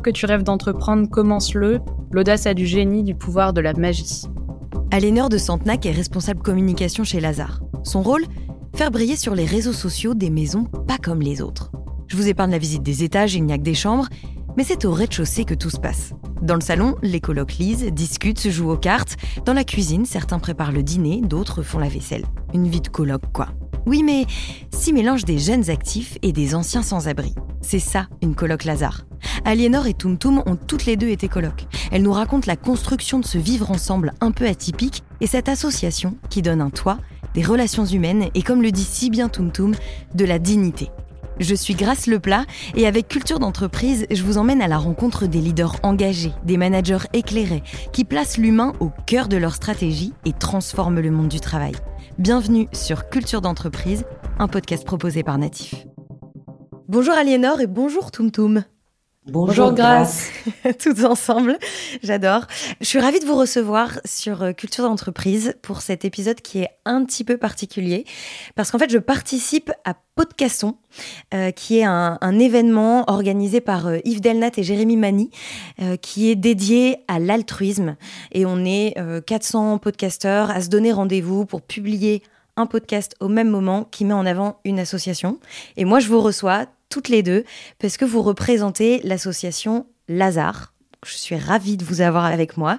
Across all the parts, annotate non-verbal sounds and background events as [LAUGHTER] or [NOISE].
que tu rêves d'entreprendre, commence-le. L'audace a du génie, du pouvoir, de la magie. Aliénor de Santenac est responsable communication chez Lazare. Son rôle? Faire briller sur les réseaux sociaux des maisons pas comme les autres. Je vous épargne la visite des étages, il n'y a que des chambres, mais c'est au rez-de-chaussée que tout se passe. Dans le salon, les colocs lisent, discutent, jouent aux cartes. Dans la cuisine, certains préparent le dîner, d'autres font la vaisselle. Une vie de coloc, quoi. Oui, mais s'y mélange des jeunes actifs et des anciens sans-abri. C'est ça, une coloc Lazare. Aliénor et Tumtum ont toutes les deux été colocs. Elles nous racontent la construction de ce vivre ensemble un peu atypique et cette association qui donne un toit, des relations humaines et, comme le dit si bien Tumtum, de la dignité. Je suis Grâce Leplat et avec Culture d'entreprise, je vous emmène à la rencontre des leaders engagés, des managers éclairés, qui placent l'humain au cœur de leur stratégie et transforment le monde du travail. Bienvenue sur Culture d'entreprise, un podcast proposé par Natif. Bonjour Aliénor et bonjour Tumtum. Bonjour, Grâce. [LAUGHS] Toutes ensemble, j'adore. Je suis ravie de vous recevoir sur euh, Culture d'entreprise pour cet épisode qui est un petit peu particulier parce qu'en fait je participe à Podcaston, euh, qui est un, événement organisé par euh, Yves Delnat et Jérémy Mani, qui est dédié à l'altruisme. Et on est 400 podcasteurs à se donner rendez-vous pour publier un podcast au même moment qui met en avant une association. Et moi, je vous reçois toutes les deux parce que vous représentez l'association Lazare. Je suis ravie de vous avoir avec moi.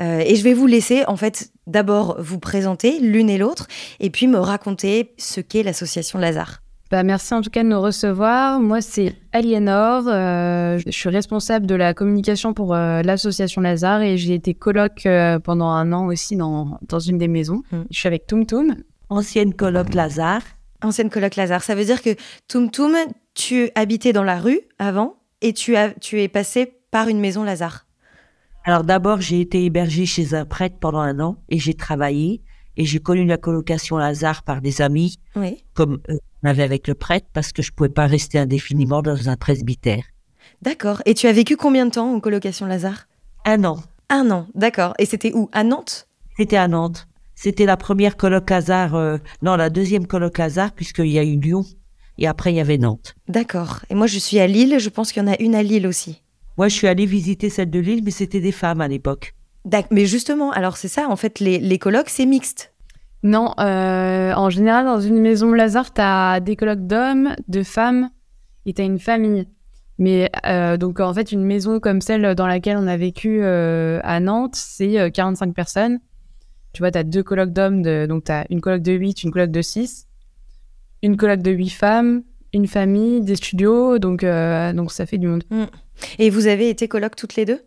Euh, et je vais vous laisser, en fait, d'abord vous présenter l'une et l'autre, et puis me raconter ce qu'est l'association Lazare. Bah, merci en tout cas de nous recevoir. Moi, c'est Aliénor. Euh, je suis responsable de la communication pour euh, l'association Lazare et j'ai été coloc pendant un an aussi dans, dans une des maisons. Mm. Je suis avec Tum Tum. Ancienne coloc Lazare. Ancienne coloc Lazare. Ça veut dire que Tum Tum, tu habitais dans la rue avant et tu, as, tu es passé par une maison Lazare. Alors d'abord, j'ai été hébergée chez un prêtre pendant un an et j'ai travaillé et j'ai connu la colocation Lazare par des amis, comme euh, on avait avec le prêtre, parce que je pouvais pas rester indéfiniment dans un presbytère. D'accord. Et tu as vécu combien de temps en colocation Lazare? Un an. Un an, d'accord. Et c'était où? À Nantes? C'était à Nantes. C'était la première coloc Lazare, euh, non, la deuxième coloc Lazare, puisqu'il y a eu Lyon et après il y avait Nantes. D'accord. Et moi je suis à Lille, je pense qu'il y en a une à Lille aussi. Moi je suis allée visiter celle de Lille, mais c'était des femmes à l'époque. Mais justement, alors c'est ça, en fait les, les colloques c'est mixte. Non, euh, en général dans une maison Lazare, tu as des colloques d'hommes, de femmes et tu as une famille. Mais euh, donc en fait une maison comme celle dans laquelle on a vécu euh, à Nantes, c'est 45 personnes. Tu vois, tu as deux colloques d'hommes, donc tu as une colloque de 8, une colloque de 6 une colloque de huit femmes, une famille, des studios, donc, euh, donc ça fait du monde. Mm. Et vous avez été coloc toutes les deux?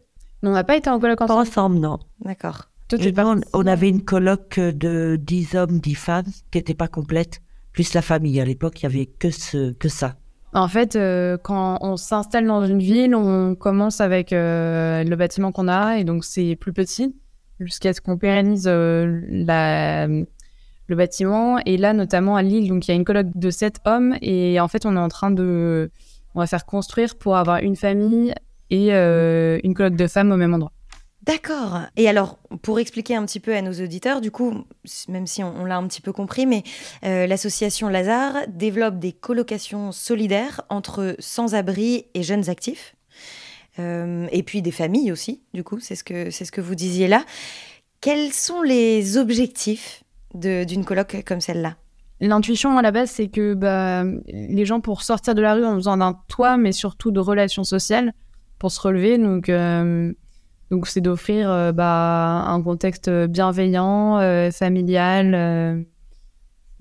On n'a pas été en coloc ensemble. ensemble, non. D'accord. On, on, avait une coloc de 10 hommes, 10 femmes, qui n'était pas complète, plus la famille. À l'époque, il n'y avait que, ce, que ça. En fait, euh, quand on s'installe dans une ville, on commence avec euh, le bâtiment qu'on a, et donc c'est plus petit, jusqu'à ce qu'on pérennise la le bâtiment. Et là, notamment à Lille, donc il y a une colloque de sept hommes. Et en fait, on est en train de. On va faire construire pour avoir une famille et euh, une colloque de femmes au même endroit. D'accord. Et alors, pour expliquer un petit peu à nos auditeurs, du coup, même si on, l'a un petit peu compris, mais euh, l'association Lazare développe des colocations solidaires entre sans-abri et jeunes actifs, euh, et puis des familles aussi, du coup, c'est ce, que, c'est ce que vous disiez là. Quels sont les objectifs d'une coloc comme celle-là L'intuition à la base, c'est que bah, les gens, pour sortir de la rue, ont besoin d'un toit, mais surtout de relations sociales pour se relever. Donc, euh, donc c'est d'offrir euh, bah, un contexte bienveillant, euh, familial.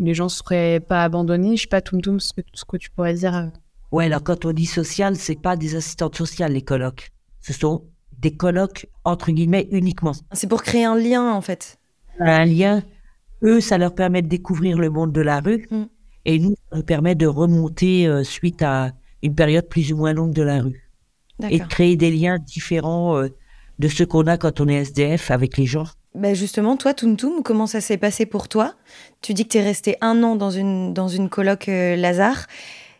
les gens ne seraient pas abandonnés. Je sais pas, tout ce que, ce que tu pourrais dire. Ouais, alors quand on dit social, c'est pas des assistantes sociales, les colocs. Ce sont des colocs, entre guillemets, uniquement. C'est pour créer un lien, en fait. Un lien eux, ça leur permet de découvrir le monde de la rue. Mm. Et nous, ça nous permet de remonter euh, suite à une période plus ou moins longue de la rue. Et de créer des liens différents euh, de ceux qu'on a quand on est SDF avec les gens. Ben justement, toi, Tumtum, comment ça s'est passé pour toi? Tu dis que tu es resté un an dans une, dans une coloc euh, Lazare.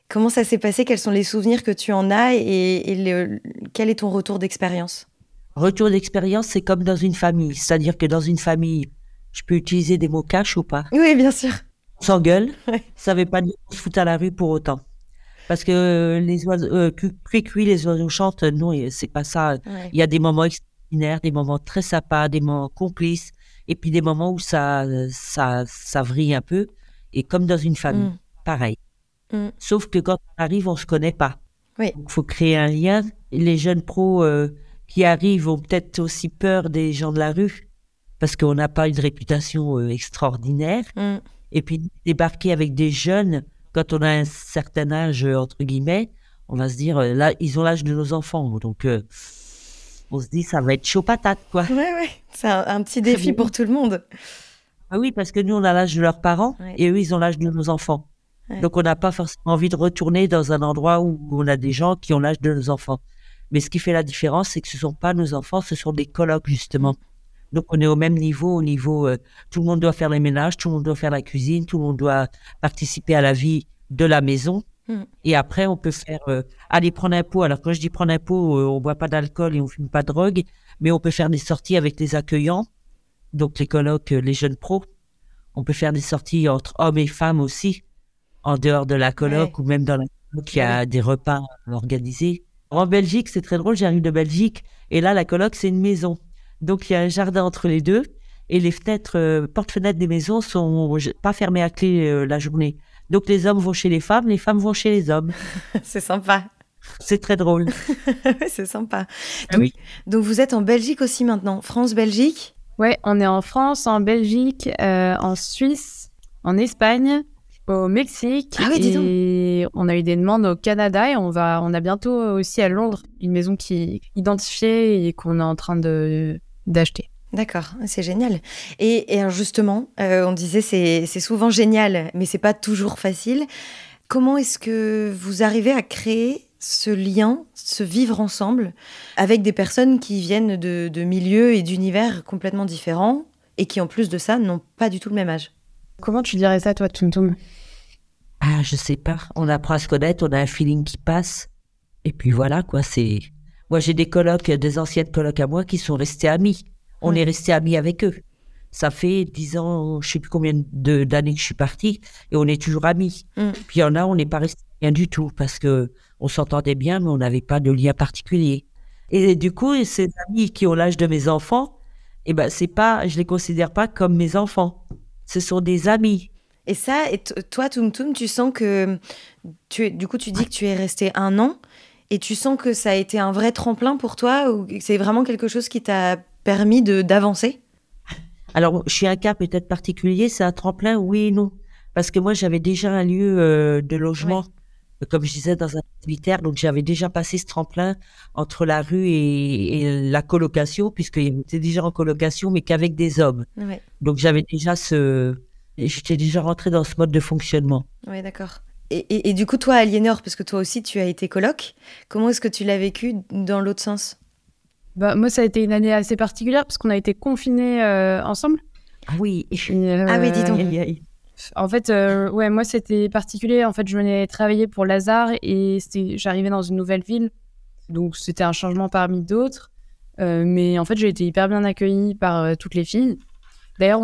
Comment ça s'est passé? Quels sont les souvenirs que tu en as et, quel est ton retour d'expérience? Retour d'expérience, c'est comme dans une famille. C'est-à-dire que dans une famille, je peux utiliser des mots cash ou pas? Oui, bien sûr. On s'engueule. [LAUGHS] Ça ne veut pas dire qu'on se fout à la rue pour autant. Parce que les oiseaux, euh, cuit, les oiseaux chantent, non, c'est pas ça. Il y a des moments extraordinaires, des moments très sympas, des moments complices, et puis des moments où ça, ça, ça vrille un peu. Et comme dans une famille, mm. pareil. Mm. Sauf que quand on arrive, on se connaît pas. Il faut créer un lien. Les jeunes pros euh, qui arrivent ont peut-être aussi peur des gens de la rue parce qu'on n'a pas une réputation euh, extraordinaire. Mm. Et puis débarquer avec des jeunes quand on a un certain âge entre guillemets, on va se dire euh, là ils ont l'âge de nos enfants, donc on se dit ça va être chaud patate quoi. Ouais ouais, c'est un, petit défi pour tout le monde. Ah oui parce que nous on a l'âge de leurs parents et eux ils ont l'âge de nos enfants. Donc, on n'a pas forcément envie de retourner dans un endroit où on a des gens qui ont l'âge de nos enfants. Mais ce qui fait la différence, c'est que ce ne sont pas nos enfants, ce sont des colloques, justement. Donc, on est au même niveau, au niveau, euh, tout le monde doit faire les ménages, tout le monde doit faire la cuisine, tout le monde doit participer à la vie de la maison. Hmm. Et après, on peut faire, euh, aller prendre un pot. Alors, quand je dis prendre un pot, euh, on boit pas d'alcool et on fume pas de drogue, mais on peut faire des sorties avec les accueillants, donc les colloques, les jeunes pros. On peut faire des sorties entre hommes et femmes aussi en dehors de la coloc ou même dans la coloc, il y a des repas organisés. En Belgique, c'est très drôle, j'arrive de Belgique et là, la coloc, c'est une maison. Donc, il y a un jardin entre les deux et les fenêtres, euh, portes-fenêtres des maisons sont pas fermées à clé euh, la journée. Donc, les hommes vont chez les femmes, les femmes vont chez les hommes. [LAUGHS] c'est sympa. C'est très drôle. [LAUGHS] c'est sympa. Ah donc, oui. donc, vous êtes en Belgique aussi maintenant, France-Belgique Ouais, on est en France, en Belgique, euh, en Suisse, en Espagne, au Mexique. Ah et on a eu des demandes au Canada et on va, on a bientôt aussi à Londres une maison qui est identifiée et qu'on est en train de d'acheter. D'accord, c'est génial. Et, et justement, euh, on disait c'est c'est souvent génial, mais c'est pas toujours facile. Comment est-ce que vous arrivez à créer ce lien, ce vivre ensemble avec des personnes qui viennent de, de milieux et d'univers complètement différents et qui en plus de ça n'ont pas du tout le même âge? Comment tu dirais ça, toi, Tum? Ah, je sais pas. On apprend à se connaître, on a un feeling qui passe. Et puis voilà, quoi, c'est. Moi, j'ai des colocs, des anciennes colocs à moi qui sont restés amis. On est restés amis avec eux. Ça fait dix ans, je sais plus combien d'années que je suis partie, et on est toujours amis. Mm. Puis il y en a, on n'est pas resté rien du tout, parce que on s'entendait bien, mais on n'avait pas de lien particulier. Et du coup, ces amis qui ont l'âge de mes enfants, eh ben, c'est pas, je les considère pas comme mes enfants. Ce sont des amis. Et ça, et toi, Toum Toum, tu sens que tu es, du coup, tu dis que tu es resté un an et tu sens que ça a été un vrai tremplin pour toi ou c'est vraiment quelque chose qui t'a permis de d'avancer? Alors, je suis un cas peut-être particulier, c'est un tremplin, oui et non. Parce que moi, j'avais déjà un lieu euh, de logement, comme je disais, dans un militaire, donc j'avais déjà passé ce tremplin entre la rue et, la colocation, puisqu'il était déjà en colocation, mais qu'avec des hommes. Donc j'avais déjà ce, j'étais déjà rentrée dans ce mode de fonctionnement. Oui, d'accord. Et, et, du coup, toi, Aliénor, parce que toi aussi, tu as été coloc, comment est-ce que tu l'as vécu dans l'autre sens? Bah, Moi, ça a été une année assez particulière parce qu'on a été confinés euh, ensemble. Ah oui. Euh, ah oui, dis donc. En fait, euh, ouais, moi, c'était particulier. En fait, je venais travailler pour Lazare et j'arrivais dans une nouvelle ville. Donc, c'était un changement parmi d'autres. mais en fait, j'ai été hyper bien accueillie par toutes les filles. D'ailleurs,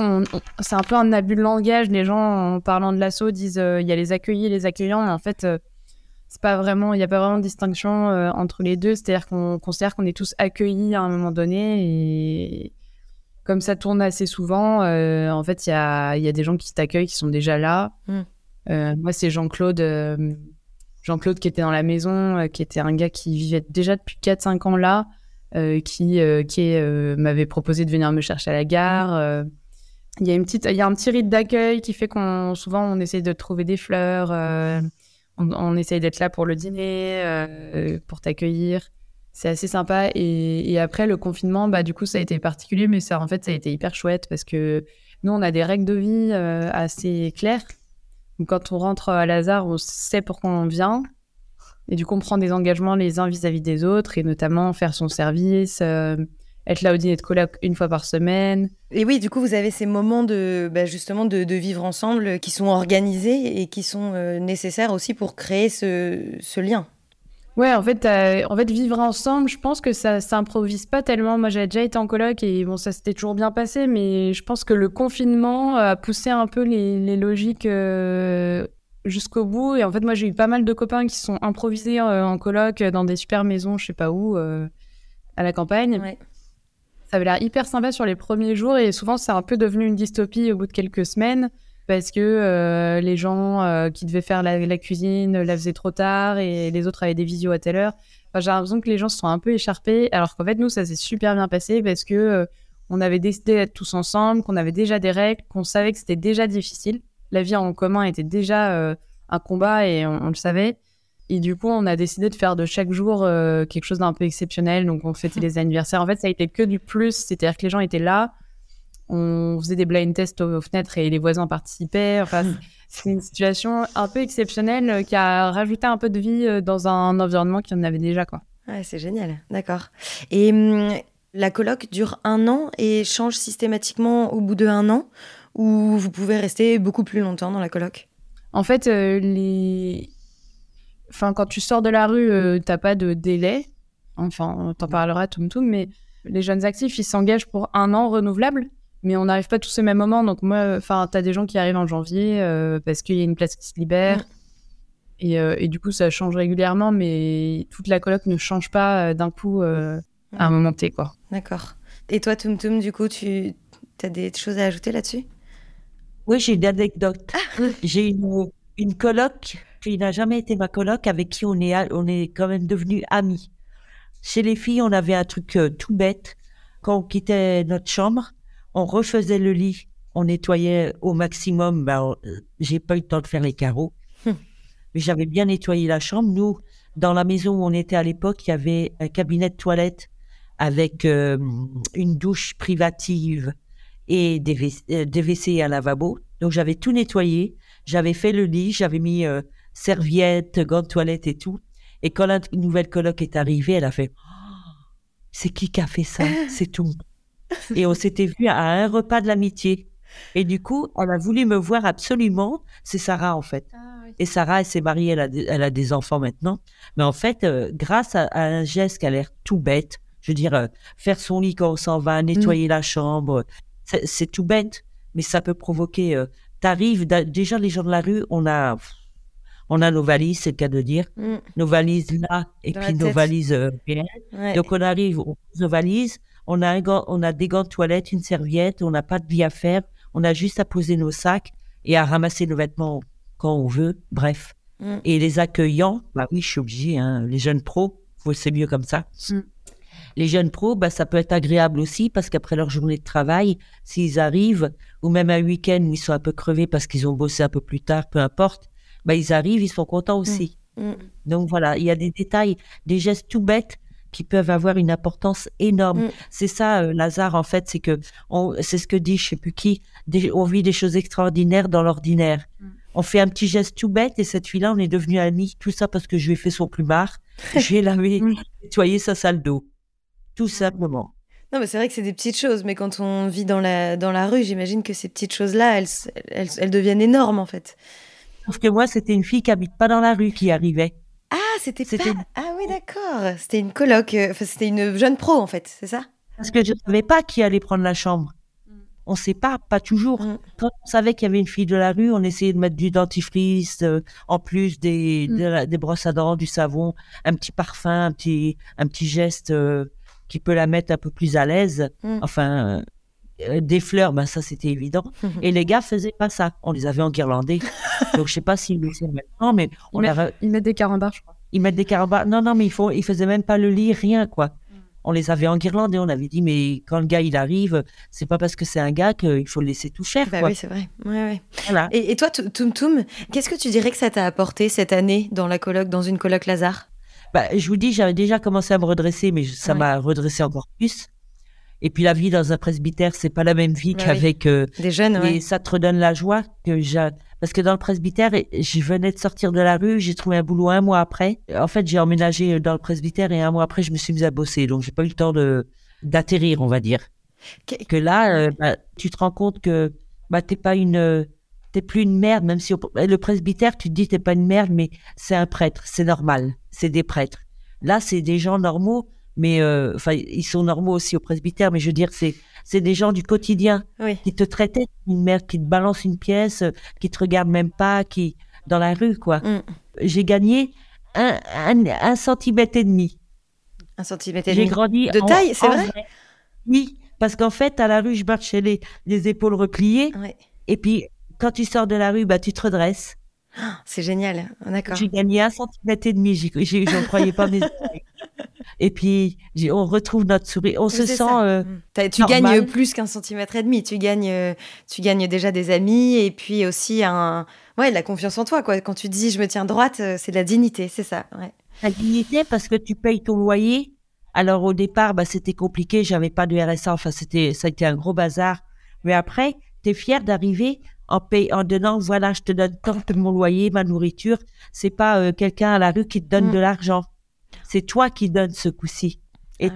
c'est un peu un abus de langage. Les gens, en parlant de l'assaut, disent euh, il y a les accueillis et les accueillants. Mais en fait, euh, c'est pas vraiment, il n'y a pas vraiment de distinction euh, entre les deux. C'est-à-dire qu'on considère qu'on est tous accueillis à un moment donné. Et comme ça tourne assez souvent, en fait, il y a, y a, des gens qui t'accueillent qui sont déjà là. Mm. moi, c'est Jean-Claude. Jean-Claude qui était dans la maison, qui était un gars qui vivait déjà depuis 4-5 ans là, qui, qui m'avait proposé de venir me chercher à la gare. Il y a une petite, il y a un petit rite d'accueil qui fait qu'on souvent on essaye de trouver des fleurs, euh, on, essaye d'être là pour le dîner, euh, pour t'accueillir. C'est assez sympa. Et, après le confinement, bah du coup ça a été particulier, mais ça en fait ça a été hyper chouette parce que nous on a des règles de vie euh, assez claires. Donc, quand on rentre à Lazare, on sait pourquoi on vient. Et du coup, on prend des engagements les uns vis-à-vis des autres, et notamment faire son service, être là au dîner de colloque une fois par semaine. Et oui, du coup, vous avez ces moments de bah, justement de, vivre ensemble qui sont organisés et qui sont euh, nécessaires aussi pour créer ce, lien. Ouais, en fait, en fait, vivre ensemble, je pense que ça s'improvise pas tellement. Moi, j'avais déjà été en coloc et bon, ça s'était toujours bien passé, mais je pense que le confinement a poussé un peu les, logiques euh, jusqu'au bout. Et en fait, moi, j'ai eu pas mal de copains qui sont improvisés en coloc dans des super maisons, je sais pas où, à la campagne. Ça avait l'air hyper sympa sur les premiers jours et souvent, c'est un peu devenu une dystopie au bout de quelques semaines parce que les gens qui devaient faire la, cuisine la faisaient trop tard et les autres avaient des visios à telle heure j'ai l'impression que les gens se sont un peu écharpés, alors qu'en fait, nous, ça s'est super bien passé parce que euh, on avait décidé d'être tous ensemble, qu'on avait déjà des règles, qu'on savait que c'était déjà difficile. La vie en commun était déjà euh, un combat et on, le savait. Et du coup, on a décidé de faire de chaque jour euh, quelque chose d'un peu exceptionnel. Donc, on fêtait les anniversaires. En fait, ça a été que du plus. C'est-à-dire que les gens étaient là. On faisait des blind tests aux, fenêtres et les voisins participaient. Enfin, [LAUGHS] c'est une situation un peu exceptionnelle euh, qui a rajouté un peu de vie euh, dans un environnement qui en avait déjà. Quoi. Ouais, c'est génial, d'accord. Et hum, la colloque dure un an et change systématiquement au bout de un an? Ou vous pouvez rester beaucoup plus longtemps dans la colloque? En fait, les... enfin, quand tu sors de la rue, tu t'as pas de délai. Enfin, on t'en parlera tout, tout, mais les jeunes actifs, ils s'engagent pour un an renouvelable mais on n'arrive pas tous au même moment. Donc moi, enfin, t'as des gens qui arrivent en janvier euh, parce qu'il y a une place qui se libère. Mm. Et, euh, et, du coup, ça change régulièrement, mais toute la coloc ne change pas euh, d'un coup à un moment T, quoi. D'accord. Et toi, Tum Tum, du coup, tu as des choses à ajouter là-dessus? Oui, j'ai une anecdote. Ah. j'ai une, une coloc qui n'a jamais été ma coloc, avec qui on est, on est quand même devenus amis. Chez les filles, on avait un truc tout bête. Quand on quittait notre chambre, on refaisait le lit, on nettoyait au maximum. Ben, j'ai pas eu le temps de faire les carreaux, hum. mais j'avais bien nettoyé la chambre. Nous, dans la maison où on était à l'époque, il y avait un cabinet de toilette avec euh, une douche privative et des, WC, et un lavabo. Donc j'avais tout nettoyé, j'avais fait le lit, j'avais mis euh, serviettes, gants de toilette et tout. Et quand la nouvelle coloc est arrivée, elle a fait oh, C'est qui qui a fait ça? [LAUGHS] C'est tout et on s'était vu à un repas de l'amitié. Et du coup, elle a voulu me voir absolument. C'est Sarah, en fait. Ah, et Sarah, elle s'est mariée, elle a, des, elle a des enfants maintenant. Mais en fait, euh, grâce à, un geste qui a l'air tout bête, je veux dire, euh, faire son lit quand on s'en va, nettoyer mm. la chambre, c'est tout bête, mais ça peut provoquer. Euh, T'arrives, déjà les gens de la rue, on a, on a nos valises, c'est le cas de dire, mm. nos valises là, et puis nos valises euh, Donc on arrive, on pose nos valises, on a, on a des gants de toilette, une serviette, on n'a pas de vie à faire, on a juste à poser nos sacs et à ramasser nos vêtements quand on veut, bref. Mm. Et les accueillants, bah oui, je suis obligée, hein, les jeunes pros, c'est mieux comme ça. Mm. Les jeunes pros, bah, ça peut être agréable aussi parce qu'après leur journée de travail, s'ils arrivent, ou même un week-end où ils sont un peu crevés parce qu'ils ont bossé un peu plus tard, peu importe, bah, ils arrivent, ils sont contents aussi. Mm. Donc voilà, il y a des détails, des gestes tout bêtes qui peuvent avoir une importance énorme. Mm. C'est ça, euh, Lazare, en fait, c'est que c'est ce que dit je sais plus qui, on vit des choses extraordinaires dans l'ordinaire. On fait un petit geste tout bête et cette fille-là, on est devenu amis. Tout ça parce que je lui ai fait son plumard. [LAUGHS] je lui ai mm. nettoyé sa salle d'eau. Tout simplement. Non, mais c'est vrai que c'est des petites choses, mais quand on vit dans la, dans la rue, j'imagine que ces petites choses-là, elles, elles, elles, deviennent énormes, en fait. Sauf que moi, c'était une fille qui habite pas dans la rue qui arrivait. Ah, c'était pas... Ah oui, d'accord. C'était une coloc, euh, enfin, c'était une jeune pro, en fait, c'est ça? Parce que je ne savais pas qui allait prendre la chambre. Mm. On ne sait pas, pas toujours. Mm. Quand on savait qu'il y avait une fille de la rue, on essayait de mettre du dentifrice, euh, en plus des, mm. des brosses à dents, du savon, un petit parfum, un petit, un petit geste euh, qui peut la mettre un peu plus à l'aise. Enfin, des fleurs, ben ça c'était évident. [LAUGHS] Et les gars faisaient pas ça. On les avait enguirlandés. Donc je sais pas s'ils le font maintenant, mais on ils, mettent, ils mettent des carambars, je crois. Ils mettent des carambars. Non, non, mais ils, font, ils faisaient même pas le lit, rien, quoi. Mm. On les avait enguirlandés. On avait dit, mais quand le gars il arrive, c'est pas parce que c'est un gars qu'il faut le laisser tout faire. Bah oui, c'est vrai. Ouais, ouais. Et, et, toi, Toum Toum, qu'est-ce que tu dirais que ça t'a apporté cette année dans la coloc, dans une coloc Lazare? Bah, Je vous dis, j'avais déjà commencé à me redresser, mais ça m'a redressé encore plus. Et puis la vie dans un presbytère, c'est pas la même vie bah qu'avec euh, des jeunes. Et ça te redonne la joie que j'ai. Parce que dans le presbytère, je venais de sortir de la rue, j'ai trouvé un boulot un mois après. En fait, j'ai emménagé dans le presbytère et un mois après, je me suis mise à bosser. Donc, j'ai pas eu le temps de d'atterrir, on va dire. Que, là, euh, bah, tu te rends compte que bah, t'es pas une, t'es plus une merde, même si le presbytère, tu te dis t'es pas une merde, mais c'est un prêtre, c'est normal, c'est des prêtres. Là, c'est des gens normaux mais euh, enfin, ils sont normaux aussi au presbytère, mais je veux dire, c'est c'est des gens du quotidien qui te traitaient une mère qui te balance une pièce, qui te regarde même pas, qui dans la rue, quoi. Mm. J'ai gagné un, un, centimètre et demi. Un centimètre et demi. J'ai grandi de taille, c'est vrai? Oui, parce qu'en fait, à la rue, je marchais les, les épaules repliées. Et puis, quand tu sors de la rue, bah, tu te redresses. C'est génial, d'accord. J'ai gagné un centimètre et demi, j'en croyais pas mes [LAUGHS] Et puis, on retrouve notre sourire, on se sent. Euh, mm. tu gagnes plus qu'un centimètre et demi, tu gagnes, euh, tu gagnes déjà des amis et puis aussi un, ouais, la confiance en toi. Quoi. Quand tu dis je me tiens droite, euh, c'est de la dignité, c'est ça. Ouais. La dignité parce que tu payes ton loyer. Alors au départ, bah, c'était compliqué, j'avais pas de RSA, enfin, c'était, ça a été un gros bazar. Mais après, tu es fier d'arriver en, paye, en donnant, voilà, je te donne tant de mon loyer, ma nourriture. C'est pas euh, quelqu'un à la rue qui te donne mm. de l'argent. C'est toi qui donnes ce coup-ci. Et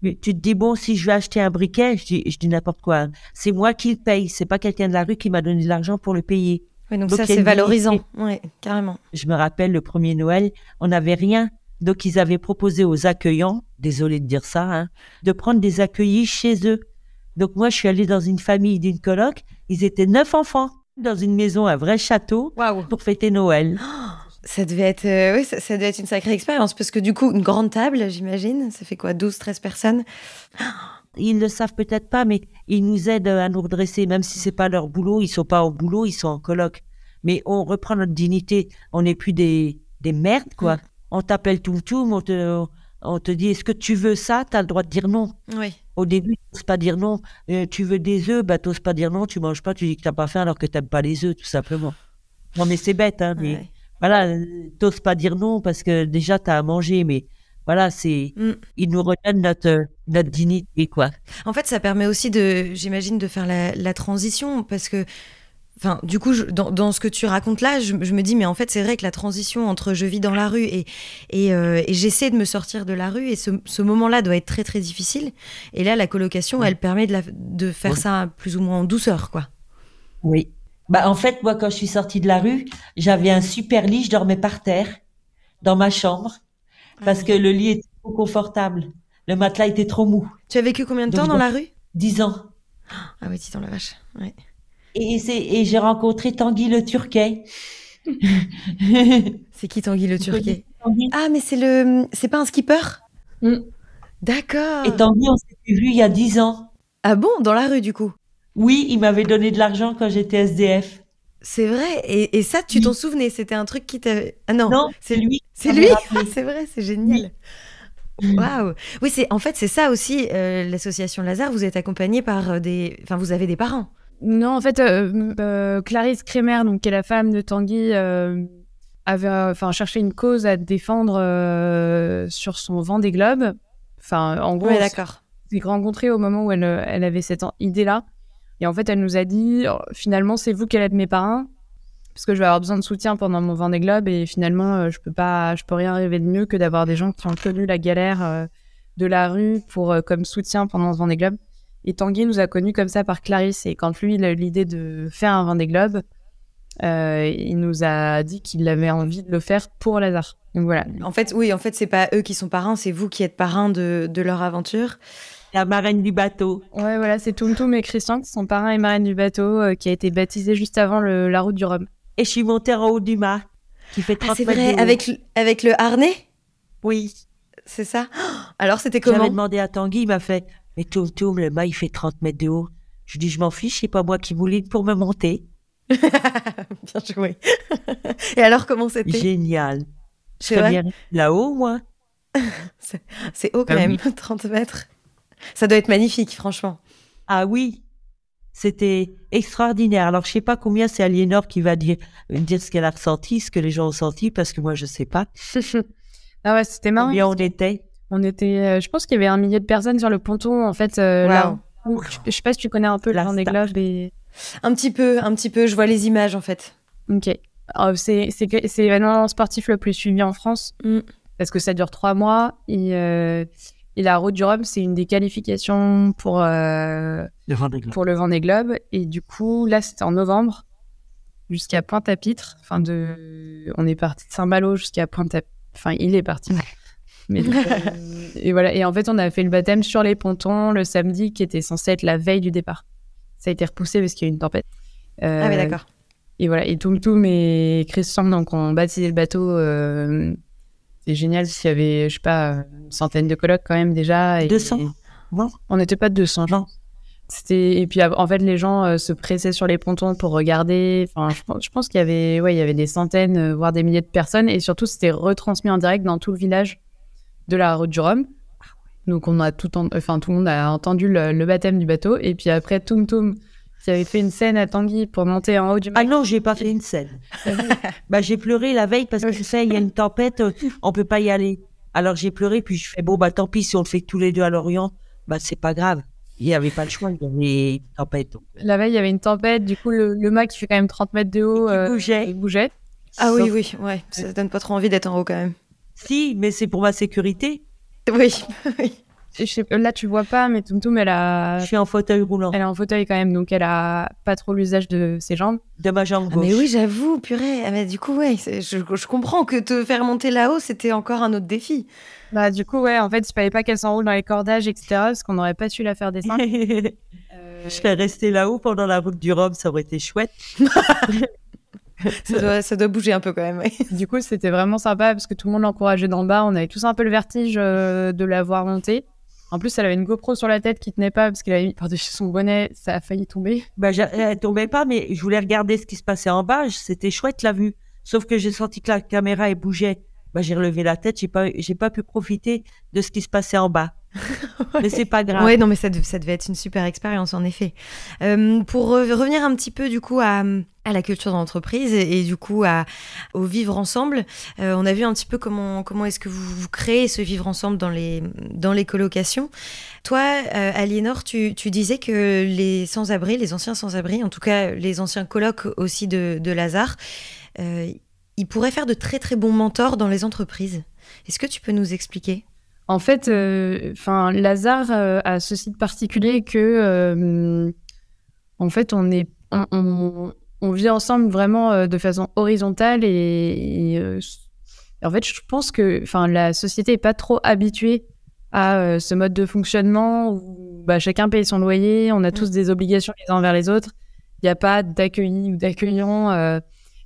tu te dis, bon, si je vais acheter un briquet, je dis, je dis n'importe quoi. C'est moi qui le paye. C'est pas quelqu'un de la rue qui m'a donné de l'argent pour le payer. Oui, donc, ça, c'est valorisant. Oui, carrément. Je me rappelle le premier Noël, on n'avait rien. Donc, ils avaient proposé aux accueillants, désolé de dire ça, hein, de prendre des accueillis chez eux. Donc, moi, je suis allée dans une famille d'une coloc ils étaient neuf enfants dans une maison, un vrai château, pour fêter Noël. Ça devait être, euh, oui, ça, devait être une sacrée expérience parce que du coup, une grande table, j'imagine, ça fait quoi, 12, 13 personnes? Ils ne le savent peut-être pas, mais ils nous aident à nous redresser, même si c'est pas leur boulot, ils sont pas au boulot, ils sont en colloque. Mais on reprend notre dignité, on n'est plus des, des merdes, quoi. Mm. On t'appelle tout tout, on te, on te dit est-ce que tu veux ça? Tu as le droit de dire non. Oui. Au début, tu n'oses pas dire non. Euh, tu veux des œufs, bah, tu n'oses pas dire non, tu manges pas, tu dis que tu n'as pas faim alors que tu n'aimes pas les œufs, tout simplement. Non, mais c'est bête, hein, mais voilà, tu n'oses pas dire non parce que déjà, tu as à manger, mais voilà, c'est. Mm. Ils nous redonnent notre, notre dignité, quoi. En fait, ça permet aussi de, j'imagine, de faire la, la transition parce que Enfin, du coup, dans, ce que tu racontes là, je, me dis, mais en fait, c'est vrai que la transition entre je vis dans la rue et, et, euh, j'essaie de me sortir de la rue, et ce, moment-là doit être très très difficile. Et là, la colocation, elle permet de, de faire ça plus ou moins en douceur, quoi. Oui. Bah, en fait, moi, quand je suis sortie de la rue, j'avais un super lit, je dormais par terre, dans ma chambre, ah parce que le lit était trop confortable. Le matelas était trop mou. Tu as vécu combien de temps dans la rue? Dix ans. Ah oui, dix ans, la vache. Ouais. Et, et j'ai rencontré Tanguy le Turquet. [LAUGHS] c'est qui Tanguy le Turquet? Ah, mais c'est le, c'est pas un skipper? Mm. D'accord. Et Tanguy, on s'est vu il y a dix ans. Ah bon, dans la rue du coup? Oui, il m'avait donné de l'argent quand j'étais SDF. C'est vrai. Et, et, ça, tu t'en souvenais? C'était un truc qui t'avait. Ah non. Non, c'est lui. C'est lui? c'est vrai, c'est génial. Waouh. Oui, c'est en fait c'est ça aussi euh, l'association Lazare. Vous êtes accompagné par euh, des, enfin vous avez des parents. Non, en fait, euh, euh, Clarisse Kremer, donc, qui est la femme de Tanguy, euh, avait enfin, cherché une cause à défendre sur son vent des globes. Enfin, en gros, d'accord. s'est rencontrée au moment où elle, elle avait cette idée-là. Et en fait, elle nous a dit oh, finalement, c'est vous qui allez être mes parrains, parce que je vais avoir besoin de soutien pendant mon Vendée Globe, et finalement, je peux pas, je peux rien rêver de mieux que d'avoir des gens qui ont connu la galère de la rue pour comme soutien pendant ce Vendée Globe. Et Tanguy nous a connus comme ça par Clarisse. Et quand lui, il a eu l'idée de faire un Vendée Globe, euh, il nous a dit qu'il avait envie de le faire pour Lazare. Donc voilà. En fait, oui, en fait, c'est pas eux qui sont parrains, c'est vous qui êtes parrains de, de leur aventure. La marraine du bateau. Ouais, voilà, c'est Tumtum et Christian qui sont parrains et marraines du bateau, euh, qui a été baptisé juste avant le, la route du Rhum. Et je suis montée en haut du mât, qui fait 30 ah, C'est vrai, avec, avec le harnais? Oui. C'est ça? Alors, c'était comment? J'avais demandé à Tanguy, il m'a fait mais tout, tout, le mât, il fait 30 mètres de haut. Je dis, je m'en fiche, c'est pas moi qui mouline pour me monter. [LAUGHS] bien joué. [LAUGHS] Et alors, comment c'était? Génial. C'est là-haut, moi. [LAUGHS] c'est haut quand ah même, 30 mètres. Ça doit être magnifique, franchement. Ah oui, c'était extraordinaire. Alors, je sais pas combien c'est Aliénor qui va dire, dire ce qu'elle a ressenti, ce que les gens ont senti, parce que moi, je sais pas. [LAUGHS] ah ouais, c'était marrant. Combien on était? On était, euh, je pense qu'il y avait un millier de personnes sur le ponton, en fait. Euh, là, je, sais pas si tu connais un peu la des Globes et... Un petit peu, un petit peu. Je vois les images, en fait. Ok. Oh, c'est l'événement sportif le plus suivi en France mm. parce que ça dure trois mois et, euh, et la route du Rhum c'est une des qualifications pour le pour le Vendée Globe et du coup là c'était en novembre jusqu'à Pointe-à-Pitre enfin de on est parti de Saint-Malo jusqu'à Pointe-à enfin il est parti [LAUGHS] mais euh, et voilà. Et en fait, on a fait le baptême sur les pontons le samedi, qui était censé être la veille du départ. Ça a été repoussé parce qu'il y a eu une tempête. ah oui, d'accord. et voilà. Et Toum Toum et Christian, donc, on baptisé le bateau. C'est génial s'il y avait, je sais pas, une centaine de colocs quand même déjà. Et, 200 On n'était pas de 200, non. C'était et puis en fait les gens euh, se pressaient sur les pontons pour regarder. Enfin, je, pense qu'il y avait ouais, il y avait des centaines euh, voire des milliers de personnes et surtout c'était retransmis en direct dans tout le village de la route du Rhum. Donc on a tout enfin tout le monde a entendu le, baptême du bateau et puis après Toum Toum qui avait fait une scène à Tanguy pour monter en haut du Ah non, j'ai pas fait une scène. [LAUGHS] bah j'ai pleuré la veille parce que tu sais, il y a une tempête, euh, on peut pas y aller. Alors j'ai pleuré puis je fais bon bah tant pis si on le fait tous les deux à Lorient, bah c'est pas grave il n'y avait pas le choix, il y avait une tempête. La veille, il y avait une tempête, du coup, le, le mât qui fait quand même 30 mètres de haut euh, bougeait. bougeait. Ah oui, oui, ouais. ça donne pas trop envie d'être en haut quand même. Si, mais c'est pour ma sécurité. Oui, [LAUGHS] oui. Là, tu vois pas, mais Tumtum, elle a. Je suis en fauteuil roulant. Elle est en fauteuil quand même, donc elle a pas trop l'usage de ses jambes. De ma jambe gauche. Ah, mais oui, j'avoue, purée. Ah, mais du coup, ouais, je, je, comprends que te faire monter là-haut, c'était encore un autre défi. Bah, du coup, ouais, en fait, il fallait pas qu'elle s'enroule dans les cordages, etc., parce qu'on n'aurait pas su la faire descendre. [LAUGHS] euh... Je serais restée là-haut pendant la route du Rhum, ça aurait été chouette. [LAUGHS] ça, doit, ça, doit, bouger un peu quand même. Du coup, c'était vraiment sympa parce que tout le monde l'encourageait d'en bas. On avait tous un peu le vertige euh, de la voir monter. En plus, elle avait une GoPro sur la tête qui tenait pas parce qu'elle avait mis par-dessus son bonnet. Ça a failli tomber. Bah, elle tombait pas, mais je voulais regarder ce qui se passait en bas. C'était chouette la vue. Sauf que j'ai senti que la caméra elle bougeait bah, j'ai relevé la tête, j'ai pas, j'ai pas pu profiter de ce qui se passait en bas. [LAUGHS] Mais c'est pas grave. Ouais, non, mais ça, ça devait être une super expérience en effet. Euh, pour revenir un petit peu du coup à, à la culture d'entreprise et, du coup à, au vivre ensemble, euh, on a vu un petit peu comment, comment est-ce que vous, vous, créez ce vivre ensemble dans les, dans les colocations. Toi, euh, Aliénor, tu, tu disais que les sans-abri, les anciens sans-abri, en tout cas les anciens colocs aussi de, de Lazare, euh, il pourrait faire de très très bons mentors dans les entreprises. Est-ce que tu peux nous expliquer? En fait, enfin, Lazare a ceci de particulier que, en fait, on est, vit ensemble vraiment de façon horizontale et, en fait, je pense que, enfin, la société est pas trop habituée à ce mode de fonctionnement où bah, chacun paye son loyer, on a tous mm. des obligations les uns envers les autres. Il n'y a pas d'accueillis ou d'accueillants.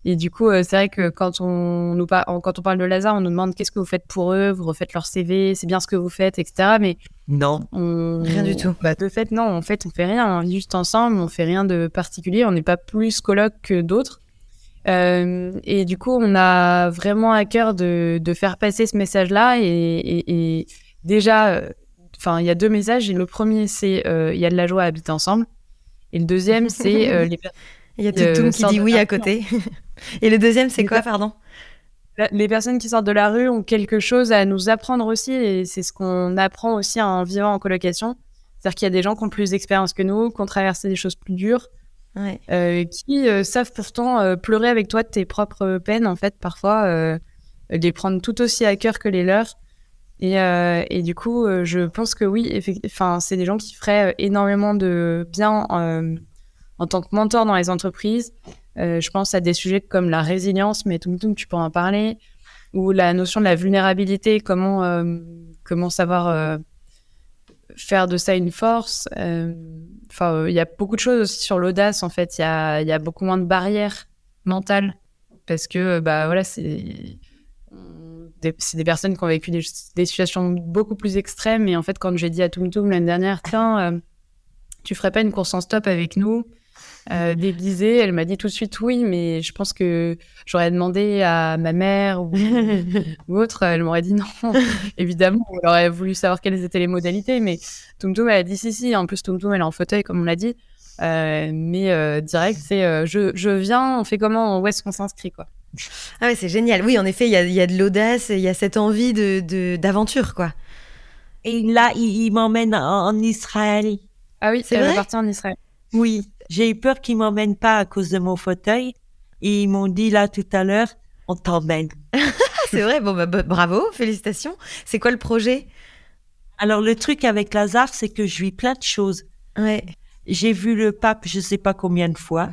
Et du coup, euh, c'est vrai que quand on, nous quand on parle de Lazare, on nous demande qu'est-ce que vous faites pour eux, vous refaites leur CV, c'est bien ce que vous faites, etc. Mais non, rien du tout. Bah, de fait, non, en fait, on fait rien. On vit juste ensemble, on fait rien de particulier. On n'est pas plus coloc que d'autres. Euh, et du coup, on a vraiment à cœur de, de faire passer ce message-là. Et, et, déjà, euh, enfin, il y a deux messages. Et le premier, c'est il y a de la joie à habiter ensemble. Et le deuxième, [LAUGHS] c'est les Il y a tout qui dit oui à côté. [LAUGHS] Et le deuxième, c'est quoi, pardon? Les personnes qui sortent de la rue ont quelque chose à nous apprendre aussi, et c'est ce qu'on apprend aussi en vivant en colocation. C'est-à-dire qu'il y a des gens qui ont plus d'expérience que nous, qui ont traversé des choses plus dures, euh, qui euh, savent pourtant euh, pleurer avec toi de tes propres peines, en fait, parfois, les prendre tout aussi à cœur que les leurs. Et, et du coup, je pense que oui, enfin, c'est des gens qui feraient énormément de bien en tant que mentor dans les entreprises. Euh, je pense à des sujets comme la résilience, mais tout, tout tu peux en parler, ou la notion de la vulnérabilité, comment, euh, comment savoir euh, faire de ça une force. Enfin, il y a beaucoup de choses aussi sur l'audace, en fait. Il y a, y a, beaucoup moins de barrières mentales, parce que, bah voilà, c'est des, personnes qui ont vécu des, situations beaucoup plus extrêmes. Et en fait, quand j'ai dit à Tum Tum l'année dernière, tiens, tu ferais pas une course en stop avec nous? Euh, déguisée. Elle m'a dit tout de suite oui, mais je pense que j'aurais demandé à ma mère ou, [LAUGHS] autre. Elle m'aurait dit non. [LAUGHS] Évidemment, elle aurait voulu savoir quelles étaient les modalités, mais Tum elle a dit si, si. En plus, Tum elle est en fauteuil, comme on l'a dit. Euh, mais euh, direct, c'est euh, je, je, viens, on fait comment, où est-ce qu'on s'inscrit, quoi. Ah ouais, c'est génial. Oui, en effet, il y a, y a, de l'audace, il y a cette envie de d'aventure, quoi. Et là, il, m'emmène en, Israël. Ah oui, c'est vrai? parti en Israël. Oui, j'ai eu peur qu'ils m'emmènent pas à cause de mon fauteuil. Et ils m'ont dit là tout à l'heure, on t'emmène. [LAUGHS] [LAUGHS] c'est vrai, bon, bah, bravo, félicitations. C'est quoi le projet? Alors, le truc avec Lazare, c'est que je vis plein de choses. Ouais. J'ai vu le pape, je sais pas combien de fois.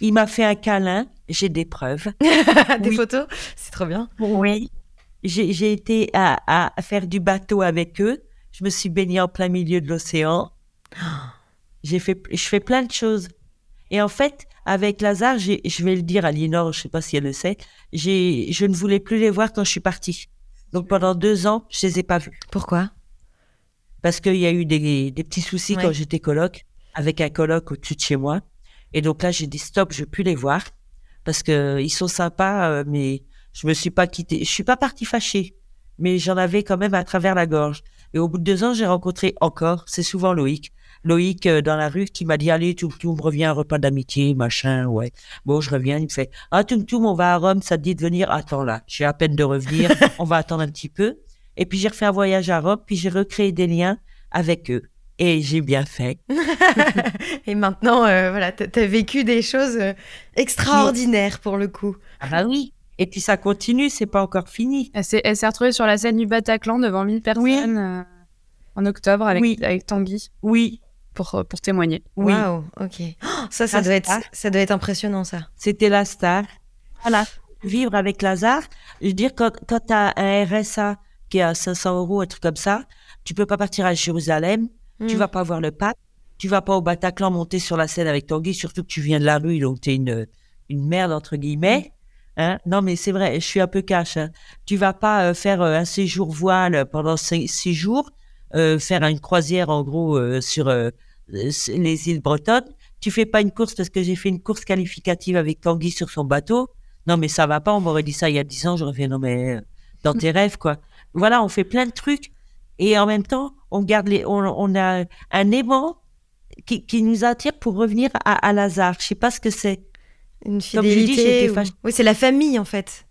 Il m'a fait un câlin, j'ai des preuves. [LAUGHS] des photos? C'est trop bien. Oui. J'ai été à, à, faire du bateau avec eux. Je me suis baignée en plein milieu de l'océan. [GASPS] J'ai fait, je fais plein de choses. Et en fait, avec Lazare, je vais le dire à Linor, je sais pas si elle le sait, je ne voulais plus les voir quand je suis partie. Donc pendant deux ans, je les ai pas vus. Pourquoi? Parce qu'il y a eu des, petits soucis quand j'étais coloc, avec un coloc au-dessus de chez moi. Et donc là, j'ai dit stop, je veux plus les voir parce que ils sont sympas, euh, mais je me suis pas quitté. Je suis pas partie fâchée, mais j'en avais quand même à travers la gorge. Et au bout de deux ans, j'ai rencontré encore, c'est souvent Loïc, Loïc euh, dans la rue qui m'a dit allez tout me reviens un repas d'amitié machin ouais bon je reviens il me fait ah tout on va à Rome ça te dit de venir attends là j'ai à peine de revenir [LAUGHS] on va attendre un petit peu et puis j'ai refait un voyage à Rome puis j'ai recréé des liens avec eux et j'ai bien fait. [LAUGHS] et maintenant, euh, voilà, tu as vécu des choses euh, extraordinaires pour le coup. Ah bah oui. Et puis ça continue, c'est pas encore fini. Elle s'est, retrouvée sur la scène du Bataclan devant 1000 personnes en octobre avec, avec Tanguy. Oui pour, euh, pour témoigner. Oui. Waouh, ok. Oh, ça, ça doit, être, ça doit être impressionnant, ça. C'était la star. Voilà. Vivre avec Lazare, je veux dire, quand, quand tu as un RSA qui est à 500 euros, un truc comme ça, tu peux pas partir à Jérusalem, tu hmm. vas pas voir le pape, tu vas pas au Bataclan monter sur la scène avec Tanguy, surtout que tu viens de la rue, donc tu es une, une merde, entre guillemets. Hein? Non, mais c'est vrai, je suis un peu cash. Hein. Tu vas pas euh, faire euh, un séjour voile pendant six jours faire une croisière en gros euh, sur euh, les îles bretonnes. Tu fais pas une course parce que j'ai fait une course qualificative avec Tanguy sur son bateau. Non mais ça va pas, on m'aurait dit ça il y a dix ans, j'aurais fait non mais dans tes rêves quoi. Voilà, on fait plein de trucs et en même temps on garde les, on, a un aimant qui, qui, nous attire pour revenir à, à Lazare. Je sais pas ce que c'est. Une fidélité. Oui, c'est la famille en fait.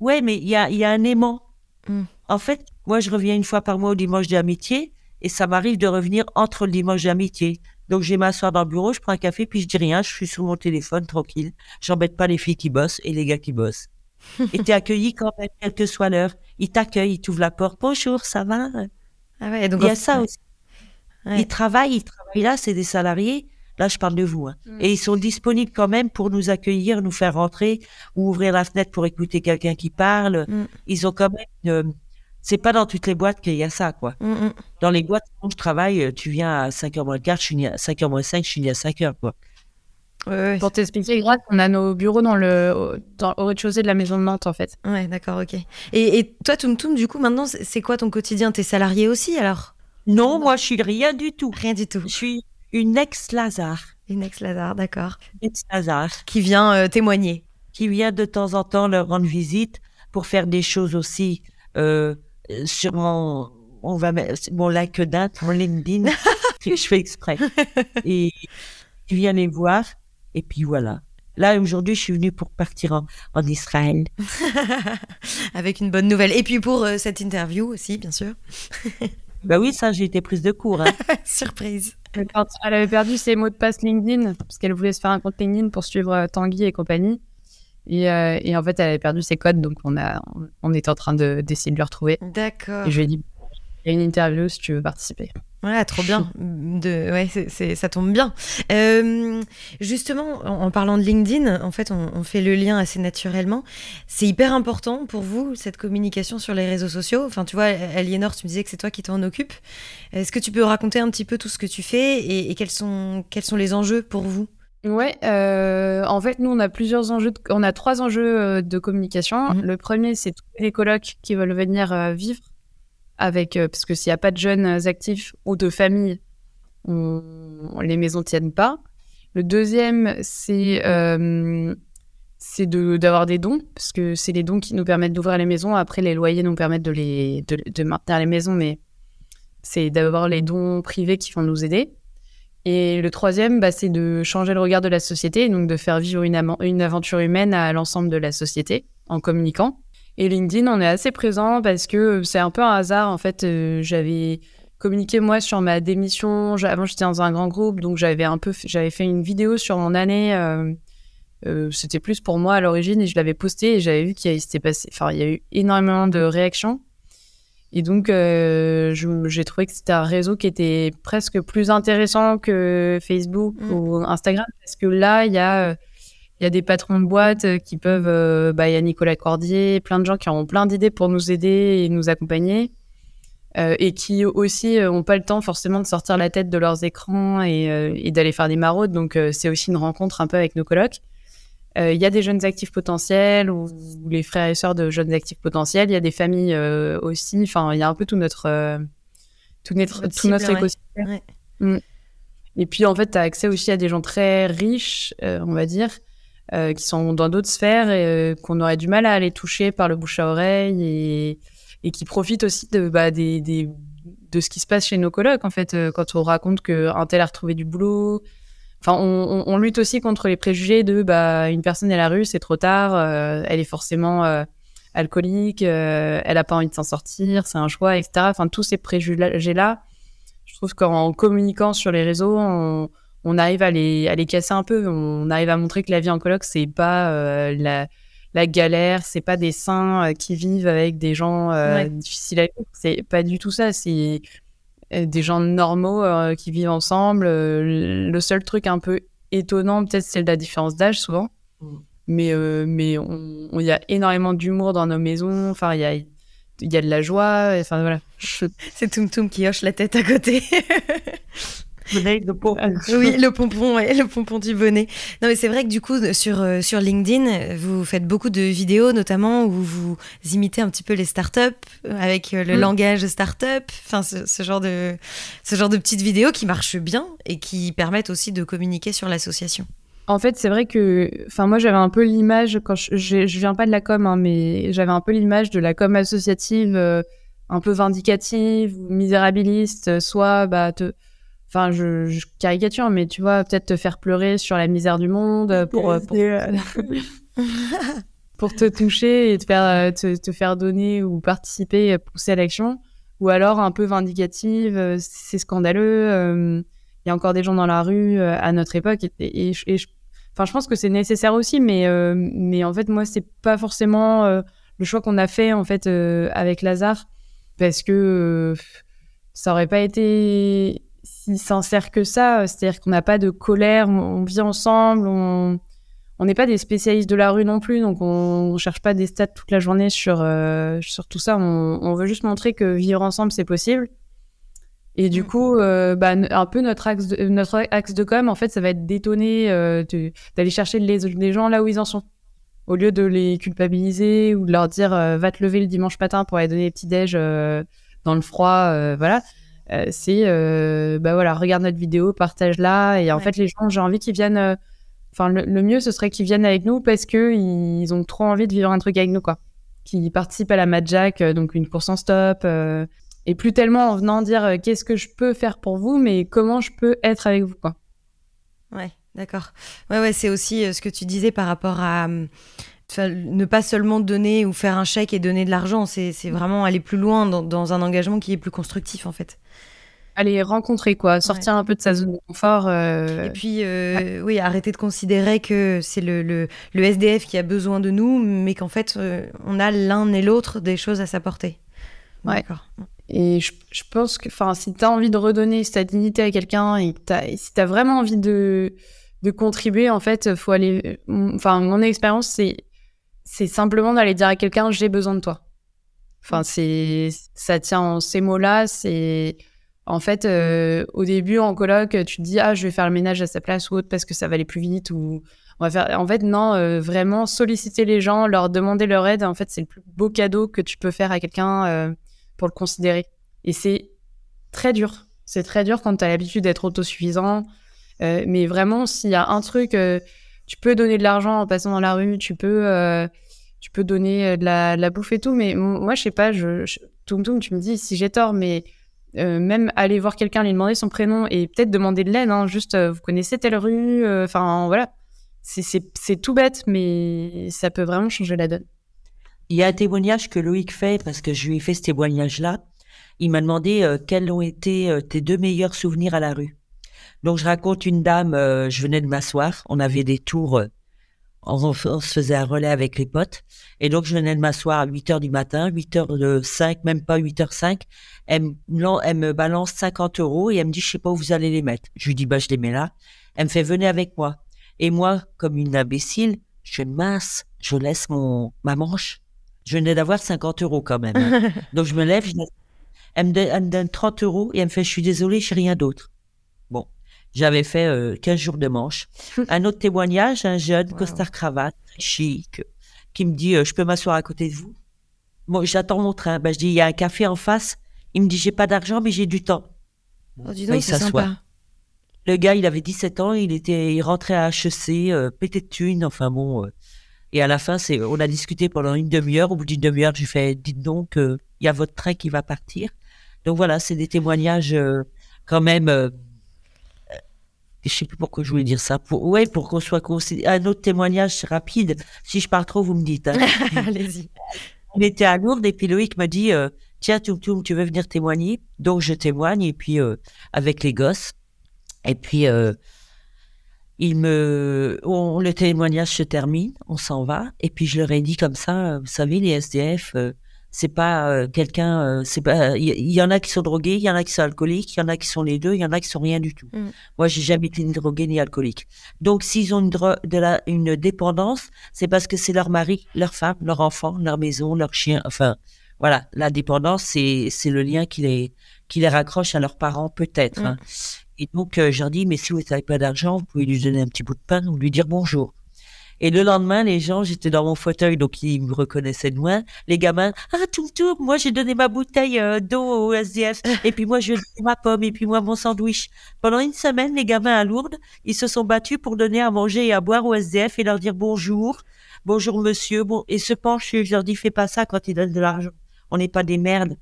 Ouais, mais il y a, y a un aimant. Hmm. En fait, moi, je reviens une fois par mois au dimanche d'amitié et ça m'arrive de revenir entre le dimanche d'amitié. Donc, j'ai m'asseoir dans le bureau, je prends un café, puis je dis rien, je suis sur mon téléphone, tranquille. J'embête pas les filles qui bossent et les gars qui bossent. et t'es accueilli quand même, quelle que soit l'heure. Ils t'accueillent, ils t'ouvrent la porte. Bonjour, ça va? Ah ouais, donc Il y a ça aussi. Ils travaillent, ils travaillent là, c'est des salariés. Là, je parle de vous. Hein. Mm. Et ils sont disponibles quand même pour nous accueillir, nous faire rentrer ou ouvrir la fenêtre pour écouter quelqu'un qui parle. Mm. Ils ont quand même c'est pas dans toutes les boîtes qu'il y a ça, quoi. Mm, mm. Dans les boîtes où je travaille, euh, tu viens à 5h moins le quart, je suis à 5h moins 5, je suis à 5h, quoi. Pour t'expliquer, grâce, on a nos bureaux dans le, dans, au rez-de-chaussée de la maison de Nantes, en fait. Ouais, d'accord, ok. Et, et toi, Toum Toum, du coup, maintenant, c'est quoi ton quotidien? T'es salarié aussi, alors? Non, moi, je suis rien du tout. Rien du tout. Je suis une ex-Lazare. Une ex-Lazare, d'accord. Ex-Lazare. Qui vient euh, témoigner. Qui vient de temps en temps leur rendre visite pour faire des choses aussi euh, sur mon, on va mettre mon like date, mon LinkedIn, [LAUGHS] je fais exprès. Et il vient les voir, et puis voilà. Là, aujourd'hui, je suis venue pour partir en, en Israël. [LAUGHS] Avec une bonne nouvelle. Et puis pour euh, cette interview aussi, bien sûr. [LAUGHS] bah oui, ça, j'ai été prise de court. Hein. Surprise. Elle avait perdu ses mots de passe LinkedIn parce qu'elle voulait se faire un compte LinkedIn pour suivre euh, Tanguy et compagnie. Euh, et, en fait, elle avait perdu ses codes, donc on, a, on, est en train d'essayer de, lui retrouver. D'accord. Et je lui ai dit, il y a une interview si tu veux participer. Voilà, trop bien. De, ouais, c'est, ça tombe bien. Euh, justement, en, parlant de LinkedIn, en fait, on, fait le lien assez naturellement. C'est hyper important pour vous, cette communication sur les réseaux sociaux. Enfin, tu vois, Aliénor, tu me disais que c'est toi qui t'en occupes. Est-ce que tu peux raconter un petit peu tout ce que tu fais et, et quels, sont, quels sont les enjeux pour vous? Ouais, euh, en fait, nous, on a plusieurs enjeux. On a trois enjeux euh, de communication. Mhm. Le premier, c'est tous les colocs qui veulent venir euh, vivre avec, parce que s'il n'y a pas de jeunes actifs ou de familles, les maisons tiennent pas. Le deuxième, c'est c'est d'avoir des dons, parce que c'est les dons qui nous permettent d'ouvrir les maisons. Après, les loyers nous permettent de, les, de, de maintenir les maisons, mais c'est d'avoir les dons privés qui vont nous aider. Et le troisième, bah, c'est de changer le regard de la société, donc de faire vivre une, aventure humaine à l'ensemble de la société en communiquant. Et LinkedIn, on est assez présent parce que c'est un peu un hasard. En fait, euh, j'avais communiqué moi sur ma démission. Avant, j'étais dans un grand groupe, donc j'avais un peu, j'avais fait une vidéo sur mon année. Euh, euh, c'était plus pour moi à l'origine et je l'avais posté et j'avais vu qu'il s'était passé, enfin, il y a eu énormément de réactions. Et donc, euh, j'ai trouvé que c'était un réseau qui était presque plus intéressant que Facebook mm. ou Instagram, parce que là, il y a, y a des patrons de boîtes qui peuvent, euh, bah, il y a Nicolas Cordier, plein de gens qui ont plein d'idées pour nous aider et nous accompagner. et qui aussi n'ont pas le temps forcément de sortir la tête de leurs écrans et, d'aller faire des maraudes. Donc c'est aussi une rencontre un peu avec nos colocs. Il y a des jeunes actifs potentiels ou, les frères et sœurs de jeunes actifs potentiels. Il y a des familles aussi. Enfin, il y a un peu tout notre tout notre, tout notre écosystème. Mm. Et puis en fait, tu as accès aussi à des gens très riches, on va dire, euh, qui sont dans d'autres sphères et euh, qu'on aurait du mal à aller toucher par le bouche à oreille et, et qui profitent aussi de, bah, des, des, de ce qui se passe chez nos colocs, en fait, euh, quand on raconte qu'un tel a retrouvé du boulot. Enfin, on, on, lutte aussi contre les préjugés de bah, une personne est à la rue, c'est trop tard, elle est forcément alcoolique, elle n'a pas envie de s'en sortir, c'est un choix, etc. Enfin, tous ces préjugés-là, je trouve qu'en communiquant sur les réseaux, on, on arrive à les, à les casser un peu. On arrive à montrer que la vie en coloc, c'est pas euh, la, la galère, c'est pas des saints euh, qui vivent avec des gens euh, difficiles à vivre. C'est pas du tout ça. C'est des gens normaux qui vivent ensemble. le seul truc un peu étonnant, peut-être, c'est la différence d'âge souvent. Mm. Mais mais il y a énormément d'humour dans nos maisons. Enfin, il y a y a de la joie. Enfin voilà. [LAUGHS] C'est Toum Toum qui hoche la tête à côté. [LAUGHS] le oui, le pompon, le pompon du bonnet. Non, mais c'est vrai que du coup, sur, euh, sur LinkedIn, vous faites beaucoup de vidéos, notamment où vous imitez un petit peu les startups avec euh, le mm. langage startup. Enfin, ce, genre de, ce genre de petites vidéos qui marchent bien et qui permettent aussi de communiquer sur l'association. En fait, c'est vrai que, enfin, moi, j'avais un peu l'image quand je, je, viens pas de la com, hein, mais j'avais un peu l'image de la com associative, euh, un peu vindicative misérabiliste, soit bah te Enfin, je, caricature, mais tu vois, peut-être te faire pleurer sur la misère du monde euh, pour, euh, pour, [LAUGHS] te toucher et te faire, euh, te, faire donner ou participer, pousser à l'action. Ou alors un peu vindicative, c'est scandaleux, il y a encore des gens dans la rue à notre époque. Et, je, enfin, je pense que c'est nécessaire aussi, mais, mais en fait, moi, c'est pas forcément le choix qu'on a fait en fait avec Lazare, parce que ça aurait pas été si sincère que ça. Euh, c'est-à-dire qu'on n'a pas de colère, on, vit ensemble, on n'est pas des spécialistes de la rue non plus, donc on, ne cherche pas des stats toute la journée sur, euh, sur tout ça. On, veut juste montrer que vivre ensemble, c'est possible. Et du mm. coup, euh, bah, un peu notre axe, de, notre axe de com, en fait, ça va être d'étonner, d'aller chercher les, les, gens là où ils en sont. Au lieu de les culpabiliser ou de leur dire va te lever le dimanche matin pour aller donner des petits déj dans le froid, voilà euh, c'est euh, bah voilà, regarde notre vidéo, partage-la. Et en fait, les gens, j'ai envie qu'ils viennent. Euh, enfin, le, mieux, ce serait qu'ils viennent avec nous parce que ils ont trop envie de vivre un truc avec nous, quoi. Qui participent à la Mad Jack, donc une course en stop. et plus tellement en venant dire qu'est-ce que je peux faire pour vous, mais comment je peux être avec vous, quoi. Ouais, d'accord. Ouais, ouais, c'est aussi ce que tu disais par rapport à ne pas seulement donner ou faire un chèque et donner de l'argent, c'est vraiment aller plus loin dans, un engagement qui est plus constructif en fait. Aller rencontrer quoi, sortir un peu de sa zone de confort. Euh, et puis, euh, oui, arrêter de considérer que c'est le, le, SDF qui a besoin de nous, mais qu'en fait, euh, on a l'un et l'autre des choses à s'apporter. D'accord. Et je, pense que si tu as envie de redonner ta dignité à quelqu'un et, si tu as vraiment envie de, de contribuer, en fait, faut aller. Enfin, mon expérience, c'est c'est simplement d'aller dire à quelqu'un j'ai besoin de toi. Enfin, c'est ça tient en ces mots-là. C'est en fait euh, au début en colloque, tu te dis ah je vais faire le ménage à sa place ou autre parce que ça va aller plus vite ou on va faire. En fait non, euh, vraiment solliciter les gens, leur demander leur aide. En fait, c'est le plus beau cadeau que tu peux faire à quelqu'un euh, pour le considérer. Et c'est très dur. C'est très dur quand tu as l'habitude d'être autosuffisant. mais vraiment, s'il y a un truc tu peux donner de l'argent en passant dans la rue, tu peux, tu peux donner de la, bouffe et tout. Mais moi, je sais pas, je, je tu me dis si j'ai tort, mais euh, même aller voir quelqu'un, lui demander son prénom et peut-être demander de l'aide, hein, juste vous connaissez telle rue, enfin voilà. C'est tout bête, mais ça peut vraiment changer la donne. Il y a un témoignage que Loïc fait, parce que je lui ai fait ce témoignage-là. Il m'a demandé quels ont été tes deux meilleurs souvenirs à la rue. Donc je raconte une dame, euh, je venais de m'asseoir, on avait des tours, on, se faisait un relais avec les potes, et donc je venais de m'asseoir à 8 heures du matin, 8 heures de 5, même pas 8 heures 5, elle, me balance 50 euros et elle me dit je sais pas où vous allez les mettre. Je lui dis bah je les mets là. Elle me fait venez avec moi. Et moi, comme une imbécile, je mince, je laisse mon ma manche. Je venais d'avoir 50 euros quand même. Hein. [LAUGHS] donc je me lève, je Elle me, donne, 30 euros et elle me fait, je suis désolée, je rien d'autre. J'avais fait 15 jours de manche. [LAUGHS] un autre témoignage, un jeune, costard cravate, chic, qui me dit, je peux m'asseoir à côté de vous? Bon, j'attends mon train. Ben, je dis, il y a un café en face. Il me dit, j'ai pas d'argent, mais j'ai du temps. Oh, dis donc, c'est sympa. Le gars, il avait 17 ans, il était, il rentrait à HEC, euh, pété de thunes, enfin bon. Euh. et à la fin, c'est, on a discuté pendant une demi-heure. Au bout d'une demi-heure, j'ai fait, dites donc, il y a votre train qui va partir. Donc voilà, c'est des témoignages euh, quand même. Euh, je sais plus pourquoi je voulais dire ça. Pour, ouais, pour qu'on soit considéré. Un autre témoignage rapide. Si je parle trop, vous me dites. Hein. [LAUGHS] Allez-y. On était à Lourdes et puis Loïc m'a dit, tiens, tu veux venir témoigner? Donc je témoigne et puis avec les gosses. Et puis, euh, il me, on, le témoignage se termine, on s'en va. Et puis, je leur ai dit comme ça, vous savez, les SDF, euh, c'est pas euh, quelqu'un, c'est pas, il y, en a qui sont drogués, il y en a qui sont alcooliques, il y en a qui sont les deux, il y en a qui sont rien du tout. Mm. Moi, j'ai jamais été ni drogué ni alcoolique. Donc, s'ils ont une, de la, une dépendance, c'est parce que c'est leur mari, leur femme, leur enfant, leur maison, leur chien. Enfin, voilà, la dépendance, c'est, c'est le lien qui les, qui les raccroche à leurs parents, peut-être. Mm. Hein. Et donc, euh, j'ai dit, mais si vous n'avez pas d'argent, vous pouvez lui donner un petit bout de pain ou lui dire bonjour. Et le lendemain, les gens, j'étais dans mon fauteuil, donc ils me reconnaissaient de loin. Les gamins, ah, tout, tout, moi j'ai donné ma bouteille euh, d'eau au SDF, et puis moi je ma pomme, et puis moi mon sandwich. Pendant une semaine, les gamins à Lourdes, ils se sont battus pour donner à manger et à boire au SDF et leur dire bonjour, bonjour monsieur, bon, et se pencher. Je leur dis, fais pas ça quand ils donnent de l'argent. On n'est pas des merdes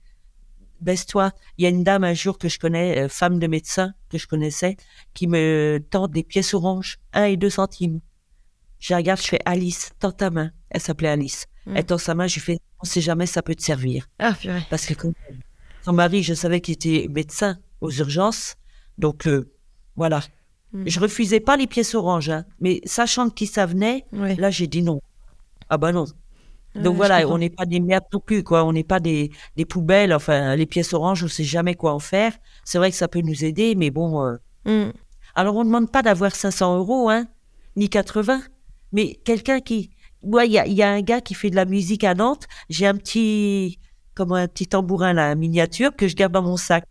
baisse-toi. Il y a une dame un jour que je connais, euh, femme de médecin que je connaissais, qui me tend des pièces oranges, 1 et 2 centimes. Je regarde, je fais Alice, tends ta main. Elle s'appelait Alice. Mm. Elle tend sa main, je lui fais, on sait jamais, ça peut te servir. Ah, purée. Parce que son mari, je savais qu'il était médecin aux urgences. Donc, euh, voilà. Mm. Je refusais pas les pièces oranges, hein. mais sachant qui ça venait, là, j'ai dit non. Ah bah non, donc voilà, on n'est pas des merdes non plus, quoi. On n'est pas des, des poubelles. Enfin, les pièces oranges, on sait jamais quoi en faire. C'est vrai que ça peut nous aider, mais bon. Euh. Mm. Alors, on ne demande pas d'avoir 500 euros, hein, ni 80. Mais quelqu'un qui. Moi, il y a, un gars qui fait de la musique à Nantes. J'ai un petit. Comme un petit tambourin, là, miniature, que je garde dans mon sac.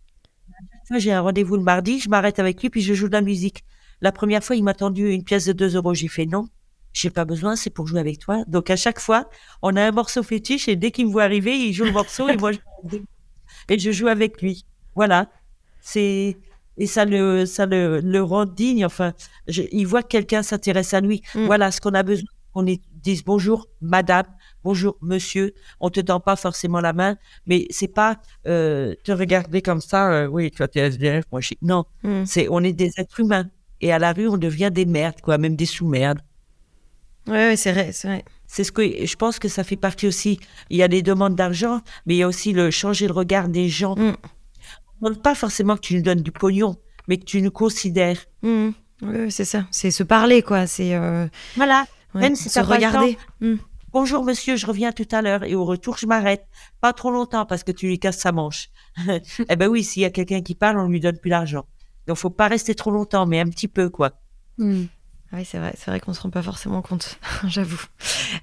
J'ai un rendez-vous le mardi, je m'arrête avec lui, puis je joue de la musique. La première fois, il m'a tendu une pièce de 2 euros. J'ai fait non j'ai pas besoin, c'est pour jouer avec toi. Donc à chaque fois, on a un morceau fétiche et dès qu'il me voit arriver, il joue le morceau et moi je et je joue avec lui. Voilà. C'est et ça le ça le, le rend digne. Enfin, il voit que quelqu'un s'intéresse à lui. Mm. Voilà ce qu'on a besoin. On est dise bonjour madame, bonjour monsieur. On te tend pas forcément la main, mais c'est pas euh, te regarder comme ça. Euh, oui, toi t'es SDF, moi je non. Mm. C'est on est des êtres humains et à la rue on devient des merdes quoi, même des sous-merdes. Oui, ouais, c'est vrai, c'est vrai. C'est ce que je pense que ça fait partie aussi. Il y a des demandes d'argent, mais il y a aussi le changer le regard des gens. Mm. Demande pas forcément que tu nous donnes du pognon, mais que tu nous considères. Mm. Oui, c'est ça. C'est se parler, quoi. C'est euh, voilà. Même si se regarder. Mm. Bonjour monsieur, je reviens tout à l'heure et au retour je m'arrête. Pas trop longtemps parce que tu lui casses sa manche. [LAUGHS] eh ben oui, s'il y a quelqu'un qui parle, on lui donne plus l'argent. Donc faut pas rester trop longtemps, mais un petit peu quoi. Oui, c'est vrai, c'est vrai qu'on se rend pas forcément compte, [LAUGHS] j'avoue.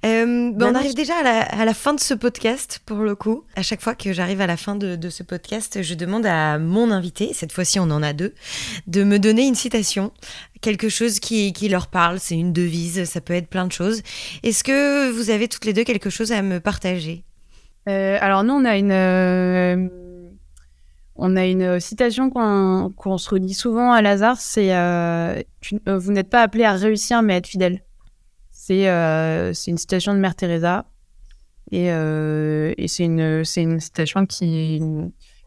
Euh, ben, on arrive déjà à la, fin de ce podcast, pour le coup. À chaque fois que j'arrive à la fin de, ce podcast, je demande à mon invité, cette fois-ci on en a deux, de me donner une citation, quelque chose qui, qui leur parle, c'est une devise, ça peut être plein de choses. Est-ce que vous avez toutes les deux quelque chose à me partager? Euh, Alors nous, on a une... Euh, on a une citation qu'on se redit souvent à Lazare, c'est euh, euh, Vous n'êtes pas appelé à réussir, mais à être fidèle. C'est euh, une citation de Mère Teresa. Et, et c'est une, une citation qui,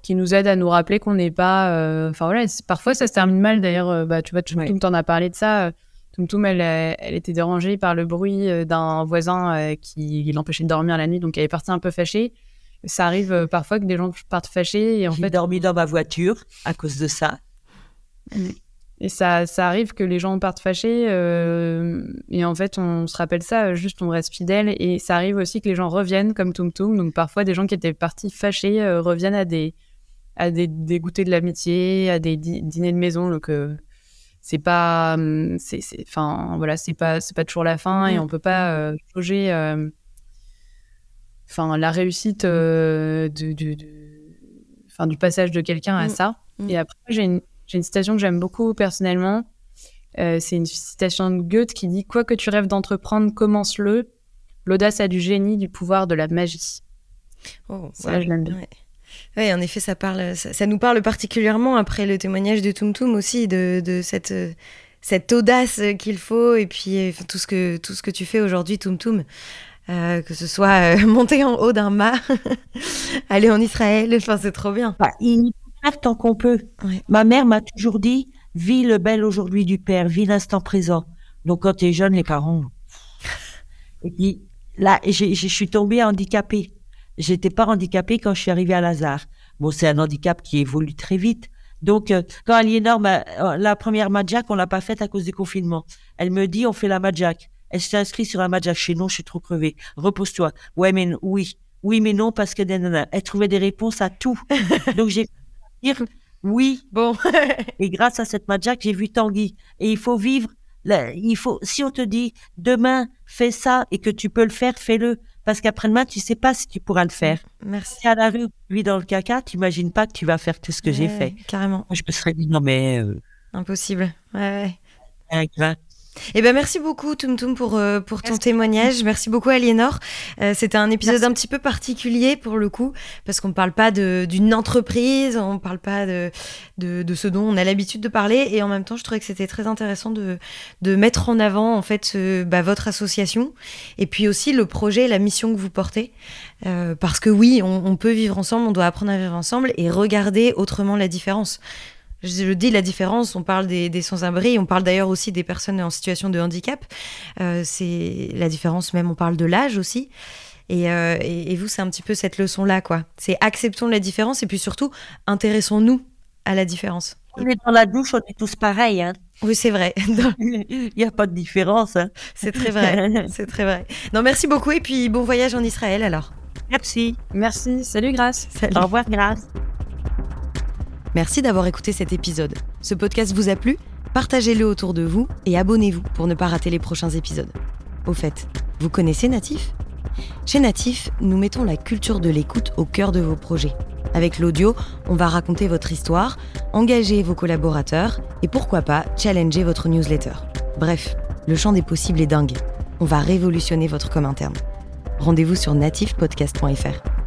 qui nous aide à nous rappeler qu'on n'est pas. Enfin voilà, parfois ça se termine mal d'ailleurs. bah, tu vois, Tum Tum t'en a parlé de ça. Tum Tum, elle, elle était dérangée par le bruit d'un voisin qui l'empêchait de dormir la nuit, donc elle est partie un peu fâchée. Ça arrive euh, parfois que des gens partent fâchés et en fait dormi dans ma voiture à cause de ça. Et ça, ça arrive que les gens partent fâchés euh, et en fait on se rappelle ça, juste on reste fidèle et ça arrive aussi que les gens reviennent comme Tum Tum. Donc parfois des gens qui étaient partis fâchés euh, reviennent à des à des, des goûters de l'amitié, à des dîners de maison. Donc c'est pas c'est enfin voilà c'est pas c'est pas toujours la fin et on peut pas changer enfin la réussite euh, de, enfin, du passage de quelqu'un à mm. ça. Mm. Et après, j'ai une, une, citation que j'aime beaucoup personnellement. Euh, c'est une citation de Goethe qui dit Quoi que tu rêves d'entreprendre, commence-le. L'audace a du génie, du pouvoir, de la magie. Oh, ça, je l'aime bien. Oui, en effet, ça, parle, ça, nous parle particulièrement après le témoignage de Tum Tum aussi, de, de cette, cette audace qu'il faut et puis tout, ce que, tout ce que tu fais aujourd'hui, Tum Tum. Euh, que ce soit euh, [LAUGHS] monter en haut d'un mât, [LAUGHS] aller en Israël, enfin c'est trop bien. Bah, il tant qu'on peut. Ma mère m'a toujours dit, vis le bel aujourd'hui du père, vis l'instant présent. Donc quand tu es jeune, les parents. Et puis là, je suis tombée handicapée. J'étais pas handicapée quand je suis arrivée à Lazare. Bon, c'est un handicap qui évolue très vite. Donc, euh, quand Aliénor, la première Madjak, on l'a pas faite à cause du confinement. Elle me dit, on fait la Madjak. Elle s'est inscrite sur un Madjak chez nous, je suis trop crevée. Repose-toi. Ouais, mais oui. Oui, mais non, parce que elle trouvait des réponses à tout. [LAUGHS] Donc, j'ai dire oui. Bon. [LAUGHS] et grâce à cette Madjak, j'ai vu Tanguy. Et il faut vivre. il faut, si on te dit demain, fais ça et que tu peux le faire, fais-le. Parce qu'après-demain, tu sais pas si tu pourras le faire. Merci. Si à la rue, lui dans le caca, tu imagines pas que tu vas faire tout ce que j'ai fait. Carrément. Je me serais dit, non, mais. Euh, Impossible. Ouais, ouais. Eh ben merci beaucoup Tum pour euh, pour ton témoignage. Merci beaucoup Aliénor. Euh, c'était un épisode un petit peu particulier pour le coup parce qu'on ne parle pas d'une entreprise, on ne parle pas de, de, ce dont on a l'habitude de parler. Et en même temps je trouvais que c'était très intéressant de de mettre en avant en fait bah, votre association et puis aussi le projet, la mission que vous portez. Euh, parce que oui on, on peut vivre ensemble, on doit apprendre à vivre ensemble et regarder autrement la différence je dis la différence, on parle des, sans-abri, on parle d'ailleurs aussi des personnes en situation de handicap. Euh, c'est la différence même, on parle de l'âge aussi. Euh, et, vous, c'est un petit peu cette leçon-là, quoi. C'est acceptons la différence et puis surtout, intéressons-nous à la différence. On est dans la douche, on est tous pareils. Hein. Oui, c'est vrai. [LAUGHS] Il n'y a pas de différence. Hein. C'est très vrai. [LAUGHS] c'est très vrai. Non, merci beaucoup et puis bon voyage en Israël alors. Merci. Merci. Salut, Grâce. Au revoir, Grâce. Merci d'avoir écouté cet épisode. Ce podcast vous a plu? Partagez-le autour de vous et abonnez-vous pour ne pas rater les prochains épisodes. Au fait, vous connaissez Natif? Chez Natif, nous mettons la culture de l'écoute au cœur de vos projets. Avec l'audio, on va raconter votre histoire, engager vos collaborateurs et pourquoi pas challenger votre newsletter. Bref, le champ des possibles est dingue. On va révolutionner votre com interne. Rendez-vous sur natifpodcast.fr.